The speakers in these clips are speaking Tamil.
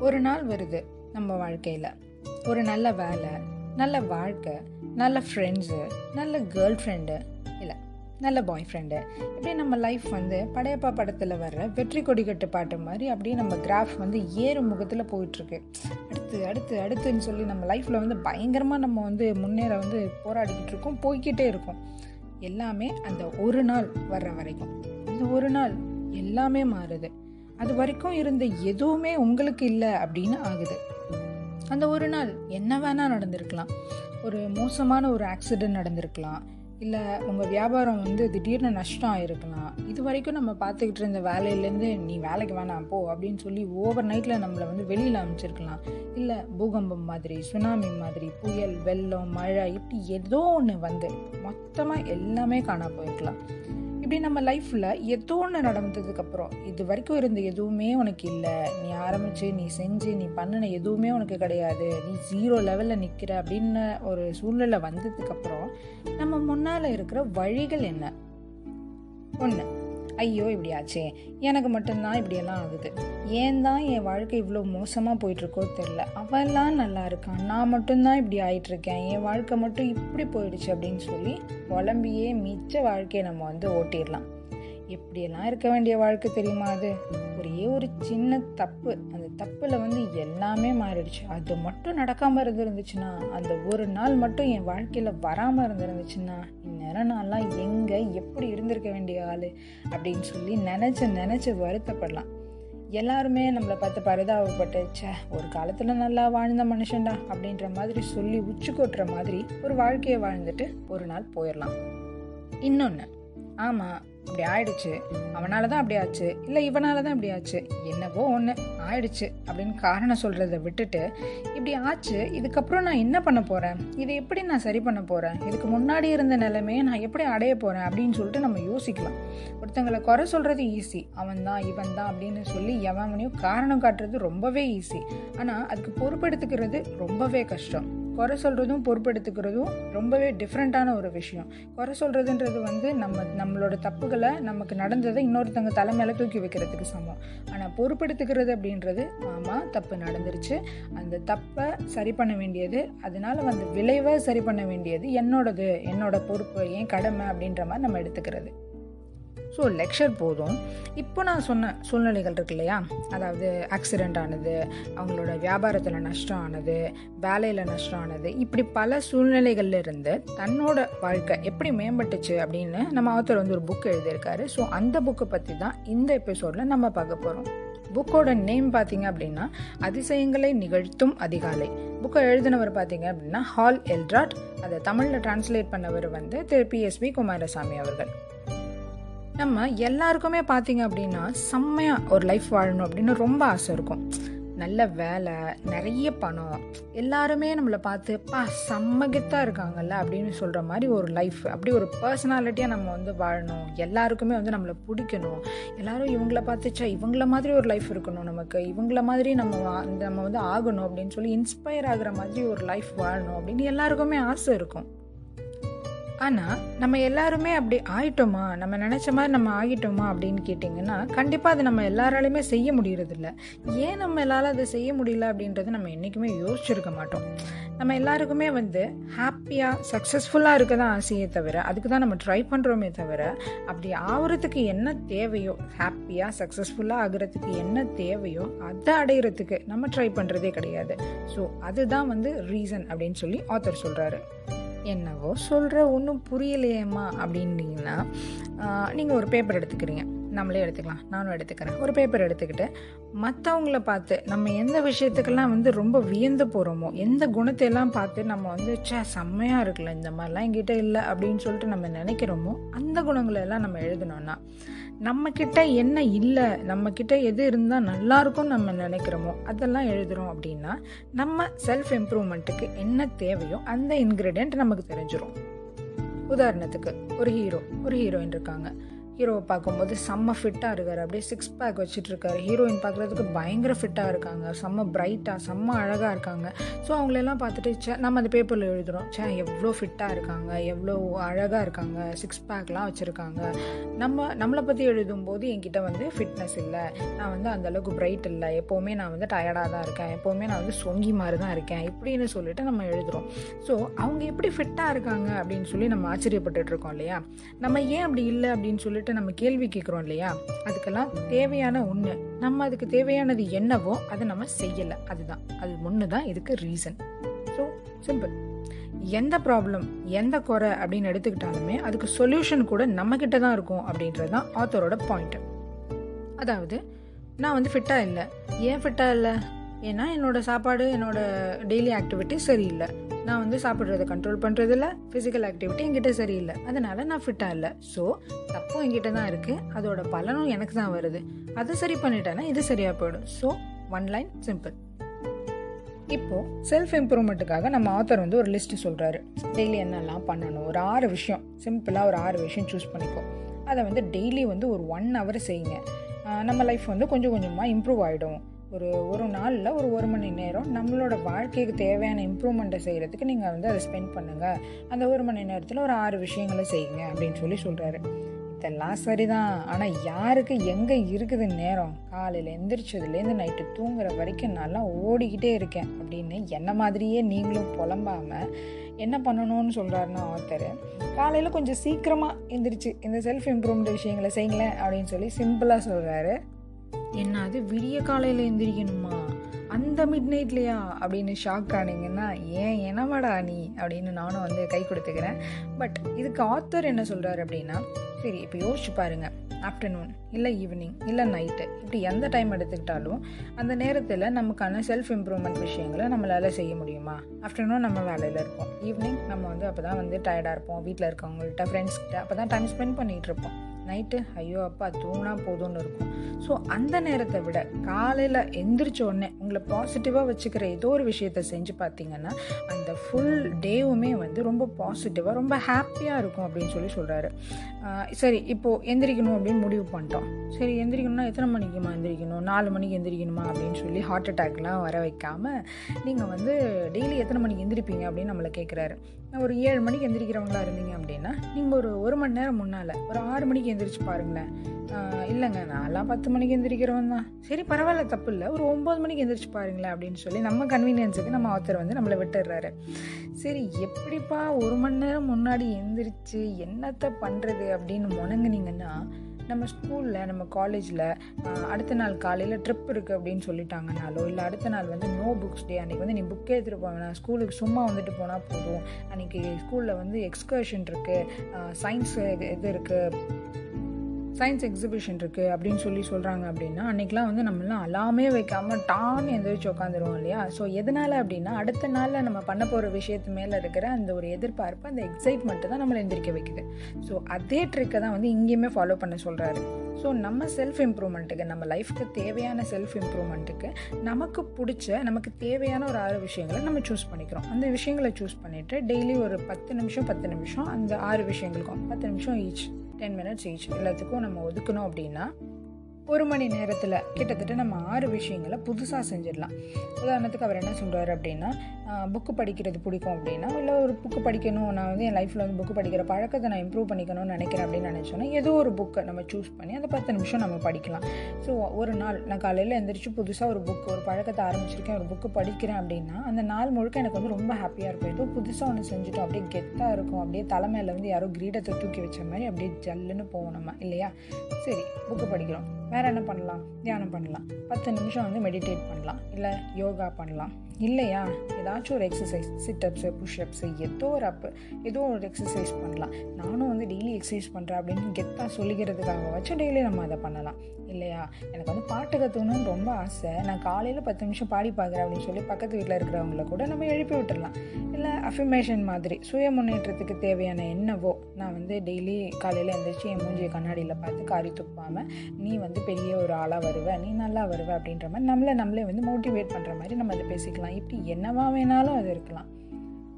ஒரு நாள் வருது நம்ம வாழ்க்கையில். ஒரு நல்ல வேலை நல்ல வாழ்க்கை நல்ல ஃப்ரெண்ட்ஸு நல்ல கேர்ள் ஃப்ரெண்டு இல்லை நல்ல பாய் ஃப்ரெண்டு இப்படி நம்ம லைஃப் வந்து படையப்பா படத்தில் வர்ற வெற்றி கொடி கட்டு பாட்டு மாதிரி அப்படியே நம்ம கிராஃப் வந்து ஏறு முகத்தில் போயிட்டுருக்கு. அடுத்து அடுத்து அடுத்துன்னு சொல்லி நம்ம லைஃப்பில் வந்து பயங்கரமாக நம்ம வந்து முன்னேற வந்து போராடிக்கிட்டு இருக்கோம் போய்கிட்டே இருக்கோம். எல்லாமே அந்த ஒரு நாள் வர்ற வரைக்கும். அந்த ஒரு நாள் எல்லாமே மாறுது. அது வரைக்கும் இருந்த எதுவுமே உங்களுக்கு இல்லை அப்படின்னு ஆகுது. அந்த ஒரு நாள் என்ன வேணால் நடந்திருக்கலாம். ஒரு மோசமான ஒரு ஆக்சிடெண்ட் நடந்திருக்கலாம். இல்லை உங்கள் வியாபாரம் வந்து திடீர்னு நஷ்டம் ஆகிருக்கலாம் இது வரைக்கும் நம்ம பார்த்துக்கிட்டு இருந்த வேலையிலேருந்து நீ வேலைக்கு வேணாம் போ அப்படின்னு சொல்லி ஓவர் நைட்டில் நம்மளை வந்து வெளியில் அமைச்சிருக்கலாம் இல்லை பூகம்பம் மாதிரி சுனாமி மாதிரி புயல் வெள்ளம் மழை இப்படி ஏதோ ஒன்று வந்து மொத்தமாக எல்லாமே காணா போயிருக்கலாம். இப்படி நம்ம லைஃப்பில் ஏதோ ஒன்று நடந்ததுக்கப்புறம் இது வரைக்கும் இருந்த எதுவுமே உனக்கு இல்லை. நீ ஆரம்பித்து நீ செஞ்சு நீ பண்ணின எதுவுமே உனக்கு கிடையாது. நீ ஜீரோ லெவலில் நிற்கிற அப்படின்னு ஒரு சூழ்நிலை வந்ததுக்கப்புறம் நம்ம முன்னால் இருக்கிற வழிகள் என்ன? ஒன்று ஐயோ இப்படி ஆச்சே. எனக்கு மட்டும்தான் இப்படியெல்லாம் ஆகுது. ஏன் தான் என் வாழ்க்கை இவ்வளோ மோசமாக போயிட்டுருக்கோ தெரில அவெல்லாம் நல்லா இருக்கான். நான் மட்டும்தான் இப்படி ஆயிட்டுருக்கேன். என் வாழ்க்கை மட்டும் இப்படி போயிடுச்சு அப்படின்னு சொல்லி புலம்பியே மிச்ச வாழ்க்கையை நம்ம வந்து ஓட்டிடலாம். எப்படியெல்லாம் இருக்க வேண்டிய வாழ்க்கை தெரியுமா அது? ஒரே ஒரு சின்ன தப்பு. அந்த தப்பில் வந்து எல்லாமே மாறிடுச்சு. அது மட்டும் நடக்காமல் இருந்துருந்துச்சுன்னா அந்த ஒரு நாள் மட்டும் என் வாழ்க்கையில் வராமல் இருந்துருந்துச்சுன்னா இந்நேரம் நான்லாம் எங்கே எப்படி இருந்திருக்க வேண்டிய ஆள்? அப்படின்னு சொல்லி நினச்சி நினச்சி வருத்தப்படலாம். எல்லாருமே நம்மளை பார்த்து பரிதாபப்பட்டுச்சே ஒரு காலத்தில் நல்லா வாழ்ந்த மனுஷன்டா அப்படின்ற மாதிரி சொல்லி உச்சி கொட்டுற மாதிரி ஒரு வாழ்க்கையை வாழ்ந்துட்டு ஒரு நாள் போயிடலாம். இன்னொன்று ஆமாம் இப்படி ஆயிடுச்சு. அவனால தான் அப்படி ஆச்சு. இல்லை இவனால தான் இப்படி ஆச்சு. என்னவோ ஒன்று ஆயிடுச்சு அப்படின்னு காரணம் சொல்கிறத விட்டுட்டு இப்படி ஆச்சு இதுக்கப்புறம் நான் என்ன பண்ண போகிறேன் இதை எப்படி நான் சரி பண்ண போகிறேன் இதுக்கு முன்னாடி இருந்த நிலைமையை நான் எப்படி அடைய போகிறேன் அப்படின்னு சொல்லிட்டு நம்ம யோசிக்கலாம். ஒருத்தங்களை குறை சொல்கிறது ஈஸி அவன் தான் இவன் தான் அப்படின்னு சொல்லி எவனையும் காரணம் காட்டுறது ரொம்பவே ஈஸி ஆனால் அதுக்கு பொறுப்பெடுத்துக்கிறது ரொம்பவே கஷ்டம். குறை சொல்கிறதும் பொறுப்பெடுத்துக்கிறதும் ரொம்பவே டிஃப்ரெண்ட்டான ஒரு விஷயம். குறை சொல்கிறதுன்றது வந்து நம்ம நம்மளோட தப்புகளை நமக்கு நடந்ததை இன்னொருத்தவங்க தலைமையில தூக்கி வைக்கிறதுக்கு சமம். ஆனால் பொறுப்பெடுத்துக்கிறது அப்படின்றது ஆமாம் தப்பு நடந்துருச்சு. அந்த தப்பை சரி பண்ண வேண்டியது அதனால வந்து விளைவை சரி பண்ண வேண்டியது என்னோடது என்னோட பொறுப்பு ஏன் கடமை அப்படின்ற மாதிரி நம்ம எடுத்துக்கிறது. ஸோ லெக்சர் போதும். இப்போ நான் சொன்ன சூழ்நிலைகள் இருக்கு இல்லையா அதாவது ஆக்சிடெண்ட் ஆனது அவங்களோட வியாபாரத்தில் நஷ்டம் ஆனது வேலையில் நஷ்டம் ஆனது இப்படி பல சூழ்நிலைகள்ல இருந்து தன்னோட வாழ்க்கை எப்படி மேம்பட்டுச்சு அப்படின்னு நம்ம ஆத்தர் வந்து ஒரு புக் எழுதியிருக்காரு. ஸோ அந்த புக்கை பற்றி தான் இந்த எபிசோடில் நம்ம பார்க்க போகிறோம் புக்கோட நேம் பார்த்தீங்க அப்படின்னா அதிசயங்களை நிகழ்த்தும் அதிகாலை. புக்கை எழுதினவர் பார்த்தீங்க அப்படின்னா ஹால் எல்ட்ராட். அதை தமிழில் டிரான்ஸ்லேட் பண்ணவர் வந்து திரு பிஎஸ்பி குமாரசாமி அவர்கள். நம்ம எல்லாருக்குமே பார்த்தீங்க அப்படின்னா செம்மையாக ஒரு லைஃப் வாழணும் அப்படின்னு ரொம்ப ஆசை இருக்கும். நல்ல வேலை நிறைய பணம் எல்லாருமே நம்மளை பார்த்து பா செம்மகித்தாக இருக்காங்கல்ல? அப்படின்னு சொல்கிற மாதிரி ஒரு லைஃப் அப்படி ஒரு பர்சனாலிட்டியாக நம்ம வந்து வாழணும். எல்லாருக்குமே வந்து நம்மளை பிடிக்கணும். எல்லாரும் இவங்கள பார்த்துச்சா இவங்கள மாதிரி ஒரு லைஃப் இருக்கணும் நமக்கு. இவங்கள மாதிரி நம்ம நம்ம வந்து ஆகணும் அப்படின்னு சொல்லி இன்ஸ்பயர் ஆகிற மாதிரி ஒரு லைஃப் வாழணும் அப்படின்னு எல்லாருக்குமே ஆசை இருக்கும். ஆனால் நம்ம எல்லாருமே அப்படி ஆயிட்டோமா? நம்ம நினச்ச மாதிரி நம்ம ஆகிட்டோமா அப்படின்னு கேட்டிங்கன்னா கண்டிப்பாக அது நம்ம எல்லாராலையுமே செய்ய முடியறதில்ல. ஏன் நம்ம எல்லாரும் அதை செய்ய முடியல அப்படின்றது நம்ம என்றைக்குமே யோசிச்சிருக்க மாட்டோம். நம்ம எல்லாருக்குமே வந்து ஹாப்பியாக சக்ஸஸ்ஃபுல்லாக இருக்க தான் ஆசையே தவிர அதுக்கு தான் நம்ம ட்ரை பண்ணுறோமே தவிர அப்படி ஆகிறதுக்கு என்ன தேவையோ ஹாப்பியாக சக்ஸஸ்ஃபுல்லாக ஆகிறதுக்கு என்ன தேவையோ அதை அடையிறதுக்கு நம்ம ட்ரை பண்ணுறதே கிடையாது. ஸோ அதுதான் வந்து ரீசன் அப்படின்னு சொல்லி ஆத்தர் சொல்கிறாரு என்னவோ சொல்கிற ஒன்றும் புரியலையேம்மா அப்படின்னீங்கன்னா நீங்கள் ஒரு பேப்பர் எடுத்துக்கிறீங்க. நம்மளே எடுத்துக்கலாம். நானும் எடுத்துக்கிறேன். ஒரு பேப்பர் எடுத்துக்கிட்டு மற்றவங்கள பார்த்து நம்ம எந்த விஷயத்துக்கெல்லாம் வந்து ரொம்ப வியந்து போகிறோமோ எந்த குணத்தையெல்லாம் பார்த்து நம்ம வந்து சே செம்மையாக இருக்குல்ல இந்த மாதிரிலாம் எங்கிட்ட இல்லை அப்படின்னு சொல்லிட்டு நம்ம நினைக்கிறோமோ அந்த குணங்களை எல்லாம் நம்ம எழுதணும்னா நம்ம கிட்ட என்ன இல்லை நம்ம கிட்ட எது இருந்தால் நல்லா இருக்கும்னு நம்ம நினைக்கிறோமோ அதெல்லாம் எழுதுகிறோம் அப்படின்னா நம்ம செல்ஃப் இம்ப்ரூவ்மெண்ட்டுக்கு என்ன தேவையோ அந்த இன்க்ரீடியண்ட் நமக்கு தெரிஞ்சிடும் உதாரணத்துக்கு ஒரு ஹீரோ ஒரு ஹீரோயின் இருக்காங்க. ஹீரோவை பார்க்கும்போது செம்ம ஃபிட்டாக இருக்கார். அப்படியே சிக்ஸ் பேக் வச்சுட்டு இருக்காரு ஹீரோயின் பார்க்குறதுக்கு பயங்கர ஃபிட்டாக இருக்காங்க. செம்ம பிரைட்டாக செம்ம அழகாக இருக்காங்க. ஸோ அவங்களெல்லாம் பார்த்துட்டு சே நம்ம அந்த பேப்பரில் எழுதுகிறோம் சே எவ்வளோ ஃபிட்டாக இருக்காங்க. எவ்வளோ அழகாக இருக்காங்க. சிக்ஸ் பேக்லாம் வச்சுருக்காங்க. நம்ம நம்மளை பற்றி எழுதும்போது என்கிட்ட வந்து ஃபிட்னஸ் இல்லை. நான் வந்து அந்தளவுக்கு பிரைட் இல்லை. எப்போவுமே நான் வந்து டயர்டாக தான் இருக்கேன். எப்போவுமே நான் வந்து சொங்கி மாதிரி தான் இருக்கேன். இப்படின்னு சொல்லிட்டு நம்ம எழுதுகிறோம் ஸோ அவங்க எப்படி ஃபிட்டாக இருக்காங்க அப்படின்னு சொல்லி நம்ம ஆச்சரியப்பட்டு இருக்கோம் இல்லையா? நம்ம ஏன் அப்படி இல்லை அப்படின்னு சொல்லிட்டு நம்ம கேள்வி கேட்குறோம் இல்லையா? அதுக்கெல்லாம் தேவையான ஒன்று நம்ம அதுக்கு தேவையானது என்னவோ அதை நம்ம செய்யலை. அதுதான். அது ஒன்று தான் இதுக்கு ரீசன் ஸோ சிம்பிள் எந்த ப்ராப்ளம் எந்த குறை அப்படின்னு எடுத்துக்கிட்டாலுமே அதுக்கு சொல்யூஷன் கூட நம்மக்கிட்ட தான் இருக்கும் அப்படின்றது தான் ஆத்தரோட பாயிண்ட்டு அதாவது நான் வந்து ஃபிட்டாக இல்லை. ஏன் ஃபிட்டாக இல்லை? ஏன்னா என்னோடய சாப்பாடு என்னோடய டெய்லி ஆக்டிவிட்டி சரியில்லை. நான் வந்து சாப்பிட்றத கண்ட்ரோல் பண்ணுறதில்ல ஃபிசிக்கல் ஆக்டிவிட்டி என்கிட்ட சரியில்லை. அதனால் நான் ஃபிட்டாக இல்லை. ஸோ தப்பும் என்கிட்ட தான் இருக்குது அதோட பலனும் எனக்கு தான் வருது. அதை சரி பண்ணிட்டேன்னா இது சரியாக போயிடும். ஸோ ஒன் லைன் சிம்பிள் இப்போது செல்ஃப் இம்ப்ரூவ்மெண்ட்டுக்காக நம்ம ஆத்தர் வந்து ஒரு லிஸ்ட்டு சொல்கிறாரு டெய்லி என்னெல்லாம் பண்ணணும்? ஒரு ஆறு விஷயம். சிம்பிளாக ஒரு ஆறு விஷயம் சூஸ் பண்ணிக்கோ. அதை வந்து டெய்லி வந்து ஒரு ஒன் ஹவர் செய்யுங்க. நம்ம லைஃப் வந்து கொஞ்சம் கொஞ்சமாக இம்ப்ரூவ் ஆகிடும் ஒரு ஒரு நாளில் ஒரு ஒரு மணி நேரம் நம்மளோட வாழ்க்கைக்கு தேவையான இம்ப்ரூவ்மெண்ட்டை செய்கிறதுக்கு நீங்கள் வந்து அதை ஸ்பெண்ட் பண்ணுங்கள் அந்த ஒரு மணி நேரத்தில் ஒரு ஆறு விஷயங்களை செய்யுங்க அப்படின்னு சொல்லி சொல்கிறாரு இதெல்லாம் சரிதான். ஆனால் யாருக்கு எங்கே இருக்குது நேரம்? காலையில் எந்திரிச்சதுலேருந்து நைட்டு தூங்குற வரைக்கும் நல்லா ஓடிக்கிட்டே இருக்கேன் அப்படின்னு என்ன மாதிரியே நீங்களும் புலம்பாமல் என்ன பண்ணணும்னு சொல்கிறாருன்னா ஆத்தர் காலையில் கொஞ்சம் சீக்கிரமாக எந்திரிச்சு இந்த செல்ஃப் இம்ப்ரூவ்மெண்ட் விஷயங்களை செய்யுங்களேன் அப்படின்னு சொல்லி சிம்பிளாக சொல்கிறாரு என்ன அது விடிய காலையில் எந்திரிக்கணுமா? அந்த மிட் நைட்லையா அப்படின்னு ஷாக் ஆனீங்கன்னா ஏன் என்னவாடா நீ? அப்படின்னு நானும் வந்து கை கொடுத்துக்கிறேன். பட் இதுக்கு ஆத்தர் என்ன சொல்கிறாரு அப்படின்னா சரி இப்போ யோசிச்சு பாருங்கள் ஆஃப்டர்நூன் இல்லை ஈவினிங் இல்லை நைட்டு இப்படி எந்த டைம் எடுத்துக்கிட்டாலும் அந்த நேரத்தில் நமக்கான செல்ஃப் இம்ப்ரூவ்மெண்ட் விஷயங்களை நம்மளால் செய்ய முடியுமா? ஆஃப்டர்நூன் நம்ம வேலையில் இருப்போம். ஈவினிங் நம்ம வந்து அப்போ தான் வந்து டயர்டாக இருப்போம். வீட்டில் இருக்கவங்கள்ட்ட ஃப்ரெண்ட்ஸ்கிட்ட அப்போ தான் டைம் ஸ்பெண்ட் பண்ணிகிட்டு இருப்போம். நைட்டு ஐயோ அப்பா தூங்கினா போதும்னு இருக்கும். ஸோ அந்த நேரத்தை விட காலையில் எந்திரிச்ச உடனே உங்களை பாசிட்டிவாக வச்சுக்கிற ஏதோ ஒரு விஷயத்த செஞ்சு பார்த்தீங்கன்னா அந்த ஃபுல் டேவுமே வந்து ரொம்ப பாசிட்டிவாக ரொம்ப ஹாப்பியாக இருக்கும் அப்படின்னு சொல்லி சொல்கிறாரு சரி இப்போது எந்திரிக்கணும் அப்படின்னு முடிவு பண்ணிட்டோம். சரி எந்திரிக்கணும்னா எத்தனை மணிக்குமா எந்திரிக்கணும்? நாலு மணிக்கு எந்திரிக்கணுமா அப்படின்னு சொல்லி ஹார்ட் அட்டாக்லாம் வர வைக்காமல் நீங்கள் வந்து டெய்லி எத்தனை மணிக்கு எந்திரிப்பீங்க அப்படின்னு நம்மளை கேட்குறாரு ஒரு ஏழு மணிக்கு எந்திரிக்கிறவங்களா இருந்தீங்க அப்படின்னா நீங்கள் ஒரு ஒரு மணி நேரம் முன்னால் ஒரு ஆறு மணிக்கு எந்திரிச்சு பாருங்களேன். இல்லைங்க நான்லாம் பத்து மணிக்கு எந்திரிக்கிறவன் தான். சரி பரவாயில்ல தப்பு இல்லை ஒரு ஒம்பது மணிக்கு எந்திரிச்சு பாருங்களேன் அப்படின்னு சொல்லி நம்ம கன்வீனியன்ஸுக்கு நம்ம ஆத்தர் வந்து நம்மளை விட்டுடுறாரு. சரி எப்படிப்பா ஒரு மணி நேரம் முன்னாடி எந்திரிச்சு என்னத்தை பண்ணுறது அப்படின்னு முணங்குனீங்கன்னா நம்ம ஸ்கூலில் நம்ம காலேஜில் அடுத்த நாள் காலையில் ட்ரிப் இருக்குது அப்படின்னு சொல்லிட்டாங்கனாலோ இல்லை அடுத்த நாள் வந்து நோ புக்ஸ் டே அன்றைக்கி வந்து நீ புக்கே எடுத்துகிட்டு போவேன் ஸ்கூலுக்கு சும்மா வந்துட்டு போனால் போதும். அன்றைக்கி ஸ்கூலில் வந்து எக்ஸ்கர்ஷன் இருக்குது சயின்ஸ் இது இருக்குது சயின்ஸ் எக்ஸிபிஷன் இருக்குது அப்படின்னு சொல்லி சொல்கிறாங்க அப்படின்னா அன்றைக்கெலாம் வந்து நம்மளாம் அலாமே வைக்காமல் டான் எந்திரிச்சு உட்காந்துருவோம் இல்லையா? ஸோ எதனால் அப்படின்னா அடுத்த நாளில் நம்ம பண்ண போகிற விஷயத்து மேலே இருக்கிற அந்த ஒரு எதிர்பார்ப்பு அந்த எக்ஸைட்மெண்ட்டு தான் நம்மளை எந்திரிக்க வைக்குது. ஸோ அதே ட்ரிக்கை தான் வந்து இங்கேயுமே ஃபாலோ பண்ண சொல்கிறாரு ஸோ நம்ம செல்ஃப் இம்ப்ரூவ்மெண்ட்டுக்கு நம்ம லைஃப்க்கு தேவையான செல்ஃப் இம்ப்ரூவ்மெண்ட்டுக்கு நமக்கு பிடிச்ச நமக்கு தேவையான ஒரு ஆறு விஷயங்களை நம்ம சூஸ் பண்ணிக்கிறோம். அந்த விஷயங்களை சூஸ் பண்ணிவிட்டு டெய்லி ஒரு பத்து நிமிஷம் பத்து நிமிஷம் அந்த ஆறு விஷயங்களுக்கும் பத்து நிமிஷம் ஈச் டென் மினிட்ஸ் ஈச் எல்லாத்துக்கும் நம்ம ஒதுக்கணும் அப்படின்னா ஒரு மணி நேரத்தில் கிட்டத்தட்ட நம்ம ஆறு விஷயங்களை புதுசாக செஞ்சிடலாம். உதாரணத்துக்கு அவர் என்ன சொல்கிறார் அப்படின்னா புக்கு படிக்கிறது பிடிக்கும் அப்படின்னா இல்லை ஒரு புக்கு படிக்கணும் நான் வந்து என் லைஃப்பில் வந்து புக்கு படிக்கிற பழக்கத்தை நான் இம்ப்ரூவ் பண்ணிக்கணும்னு நினைக்கிறேன் அப்படின்னு நினச்சோன்னா ஏதோ ஒரு புக்கை நம்ம சூஸ் பண்ணி அந்த பத்து நிமிஷம் நம்ம படிக்கலாம். ஸோ ஒரு நாள் நான் காலையில் எந்திரிச்சு புதுசாக ஒரு புக்கு ஒரு பழக்கத்தை ஆரம்பிச்சிருக்கேன் ஒரு புக்கு படிக்கிறேன் அப்படின்னா அந்த நாள் முழுக்க எனக்கு வந்து ரொம்ப ஹாப்பியாக இருக்கும். ஏதோ புதுசாக ஒன்று செஞ்சுட்டோம் அப்படியே கெத்தாக இருக்கும் அப்படியே தலைமையில் வந்து யாரோ கிரீடத்தை தூக்கி வச்ச மாதிரி அப்படியே ஜல்லுன்னு போவோம் நம்ம இல்லையா? சரி புக்கு படிக்கிறோம். வேறு என்ன பண்ணலாம்? தியானம் பண்ணலாம். பத்து நிமிஷம் வந்து மெடிடேட் பண்ணலாம். இல்லை யோகா பண்ணலாம். இல்லையா? ஏதாச்சும் ஒரு எக்ஸசைஸ் சிட்டப்ஸு புஷ்அப்ஸு ஏதோ ஒரு அப்பு ஏதோ ஒரு எக்ஸசைஸ் பண்ணலாம். நானும் வந்து டெய்லி எக்ஸசைஸ் பண்ணுறேன் அப்படின்னு கெத்தாக சொல்லிக்கிறதுக்காக வச்சு டெய்லி நம்ம அதை பண்ணலாம். இல்லையா? எனக்கு வந்து பாட்டு கற்றுக்கணும்னு ரொம்ப ஆசை. நான் காலையில் பத்து நிமிஷம் பாடி பார்க்குறேன் அப்படின்னு சொல்லி பக்கத்து வீட்டில் இருக்கிறவங்கள கூட நம்ம எழுப்பி விட்டுடலாம் இல்லை அஃபிமேஷன் மாதிரி சுய முன்னேற்றத்துக்கு தேவையான என்னவோ நான் வந்து டெய்லி காலையில் எழுந்திரிச்சு என் மூஞ்சியை கண்ணாடியில் பார்த்து காரி துப்பாமல் நீ வந்து பெரிய ஒரு ஆளாக வருவ நீ நல்லா வருவ அப்படின்ற மாதிரி நம்மளை நம்மளே வந்து மோட்டிவேட் பண்ணுற மாதிரி நம்ம அதை பேசிக்கலாம். இப்படி என்னவா வேணாலும் அது இருக்கலாம்.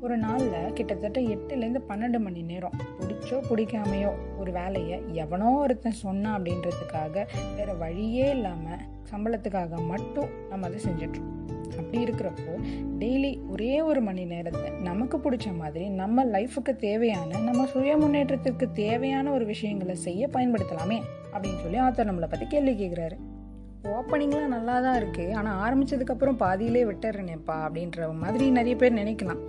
ஒரு நாளில் கிட்டத்தட்ட எட்டுலேருந்து பன்னெண்டு மணி நேரம் பிடிச்சோ பிடிக்காமையோ ஒரு வேலையை எவனோ ஒருத்தன் சொன்னான் அப்படின்றதுக்காக வேறு வழியே இல்லாமல் சம்பளத்துக்காக மட்டும் நம்ம அதை செஞ்சிட்ருக்கோம் அப்படி இருக்கிறப்போ டெய்லி ஒரே ஒரு மணி நேரத்தை நமக்கு பிடிச்ச மாதிரி நம்ம லைஃபுக்கு தேவையான நம்ம சுய முன்னேற்றத்துக்கு தேவையான ஒரு விஷயங்களை செய்ய பயன்படுத்தலாமே அப்படின்னு சொல்லி ஆத்தர் நம்மளை பற்றி கேள்வி கேட்குறாரு ஓப்பனிங்லாம் நல்லா தான் இருக்குது ஆனால் ஆரம்பித்ததுக்கப்புறம் பாதியிலே விட்டுறேனேப்பா அப்படின்ற மாதிரி நிறைய பேர் நினைக்கலாம்.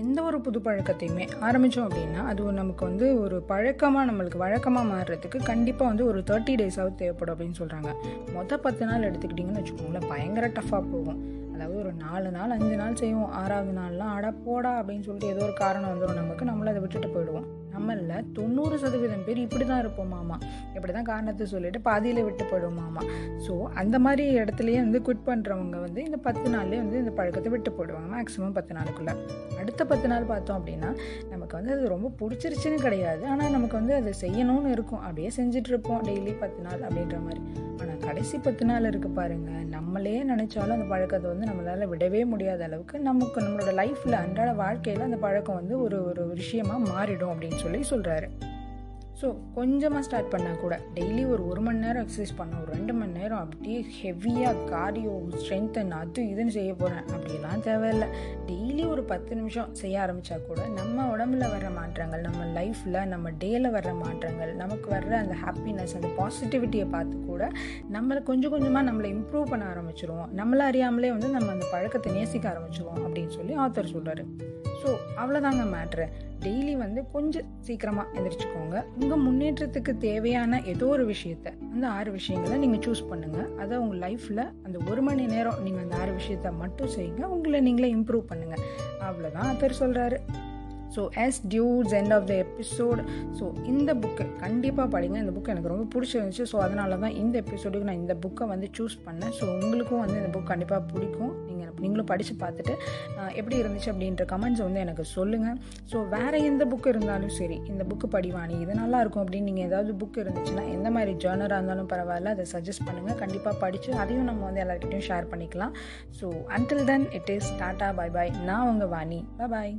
எந்த ஒரு புது பழக்கத்தையுமே ஆரம்பித்தோம் அப்படின்னா அது நமக்கு வந்து ஒரு பழக்கமாக நம்மளுக்கு வழக்கமாக மாறுறதுக்கு கண்டிப்பாக வந்து ஒரு தேர்ட்டி டேஸாவது தேவைப்படும் அப்படின்னு சொல்கிறாங்க மொதல் பத்து நாள் எடுத்துக்கிட்டிங்கன்னு வச்சுக்கோங்களேன் பயங்கர டஃப்பாக போகும். அதாவது ஒரு நாலு நாள் அஞ்சு நாள் செய்வோம். ஆறாவது நாள்லாம் அட போடா அப்படின்னு சொல்லிட்டு ஏதோ ஒரு காரணம் வந்துடும் நமக்கு நம்மள அதை விட்டுட்டு போயிடுவோம். நம்மள தொண்ணூறு சதவீதம் பேர் இப்படி தான் இருப்போம் மாமா. இப்படி தான் காரணத்தை சொல்லிட்டு பாதியில் விட்டு போயிடுவோமாமா ஸோ அந்த மாதிரி இடத்துலையே வந்து குட் பண்ணுறவங்க வந்து இந்த பத்து நாள்லேயே வந்து இந்த பழக்கத்தை விட்டு போயிடுவாங்க மேக்ஸிமம் பத்து நாளுக்குள்ளே. அடுத்த பத்து நாள் பார்த்தோம் அப்படின்னா நமக்கு வந்து அது ரொம்ப பிடிச்சிருச்சுன்னு கிடையாது. ஆனால் நமக்கு வந்து அதை செய்யணும்னு இருக்கும். அப்படியே செஞ்சிட்ருப்போம் டெய்லி பத்து நாள் அப்படின்ற மாதிரி. கடைசி பத்து நாள் இருக்குது பாருங்கள் நம்மளே நினச்சாலும் அந்த பழக்கத்தை வந்து நம்மளால் விடவே முடியாத அளவுக்கு நமக்கு நம்மளோட லைஃப்பில் அன்றாட வாழ்க்கையில் அந்த பழக்கம் வந்து ஒரு ஒரு விஷயமாக மாறிடும் அப்படின்னு சொல்லி சொல்கிறாரு ஸோ கொஞ்சமாக ஸ்டார்ட் பண்ணால் கூட டெய்லி ஒரு ஒரு மணி நேரம் எக்ஸசைஸ் பண்ண ஒரு ரெண்டு மணி நேரம் அப்படியே ஹெவியாக கார்டியோ ஸ்ட்ரென்த்தன் அது இதுன்னு செய்ய போகிறேன் அப்படிலாம் தேவையில்லை. டெய்லி ஒரு பத்து நிமிஷம் செய்ய ஆரம்பித்தா கூட நம்ம உடம்புல வர்ற மாற்றங்கள் நம்ம லைஃப்பில் நம்ம டேயில் வர்ற மாற்றங்கள் நமக்கு வர்ற அந்த ஹாப்பினஸ் அந்த பாசிட்டிவிட்டியை பார்த்து கூட நம்மளை கொஞ்சம் கொஞ்சமாக நம்மளை இம்ப்ரூவ் பண்ண ஆரம்பிச்சிருவோம். நம்மளை அறியாமலே வந்து நம்ம அந்த பழக்கத்தை நேசிக்க ஆரம்பிச்சிருவோம் அப்படின்னு சொல்லி ஆத்தர் சொல்கிறாரு ஸோ அவ்வளோதாங்க மேட்ரு டெய்லி வந்து கொஞ்சம் சீக்கிரமாக எந்திரிச்சுக்கோங்க. உங்கள் முன்னேற்றத்துக்கு தேவையான ஏதோ ஒரு விஷயத்த அந்த ஆறு விஷயங்களை நீங்கள் சூஸ் பண்ணுங்கள் அதை உங்கள் லைஃப்பில் அந்த ஒரு மணி நேரம் நீங்கள் அந்த ஆறு விஷயத்த மட்டும் செய்யுங்க. உங்களை நீங்களே இம்ப்ரூவ் பண்ணுங்கள் அவ்வளோதான் அத்தர் சொல்கிறாரு ஸோ எஸ் டியூஸ் end of the episode so இந்த புக்கு கண்டிப்பாக படிங்க. இந்த புக்கு எனக்கு ரொம்ப பிடிச்சிருந்துச்சு. ஸோ அதனால தான் இந்த எபிசோடுக்கு நான் இந்த புக்கை வந்து சூஸ் பண்ணேன். ஸோ உங்களுக்கும் வந்து இந்த புக் கண்டிப்பாக பிடிக்கும். நீங்கள் நீங்களும் படித்து பார்த்துட்டு எப்படி இருந்துச்சு அப்படின்ற கமெண்ட்ஸ் வந்து எனக்கு சொல்லுங்கள் ஸோ வேறு எந்த புக்கு இருந்தாலும் சரி இந்த புக்கு படிவாணி இது நல்லாயிருக்கும் அப்படின்னு நீங்கள் ஏதாவது புக் இருந்துச்சுன்னா எந்த மாதிரி ஜேர்னராக இருந்தாலும் பரவாயில்ல. அதை சஜஸ்ட் பண்ணுங்கள் கண்டிப்பாக படித்து அதையும் நம்ம வந்து எல்லாருக்கிட்டையும் ஷேர் பண்ணிக்கலாம். So until then it is tata bye bye நான் உங்கள் வாணி. பாய்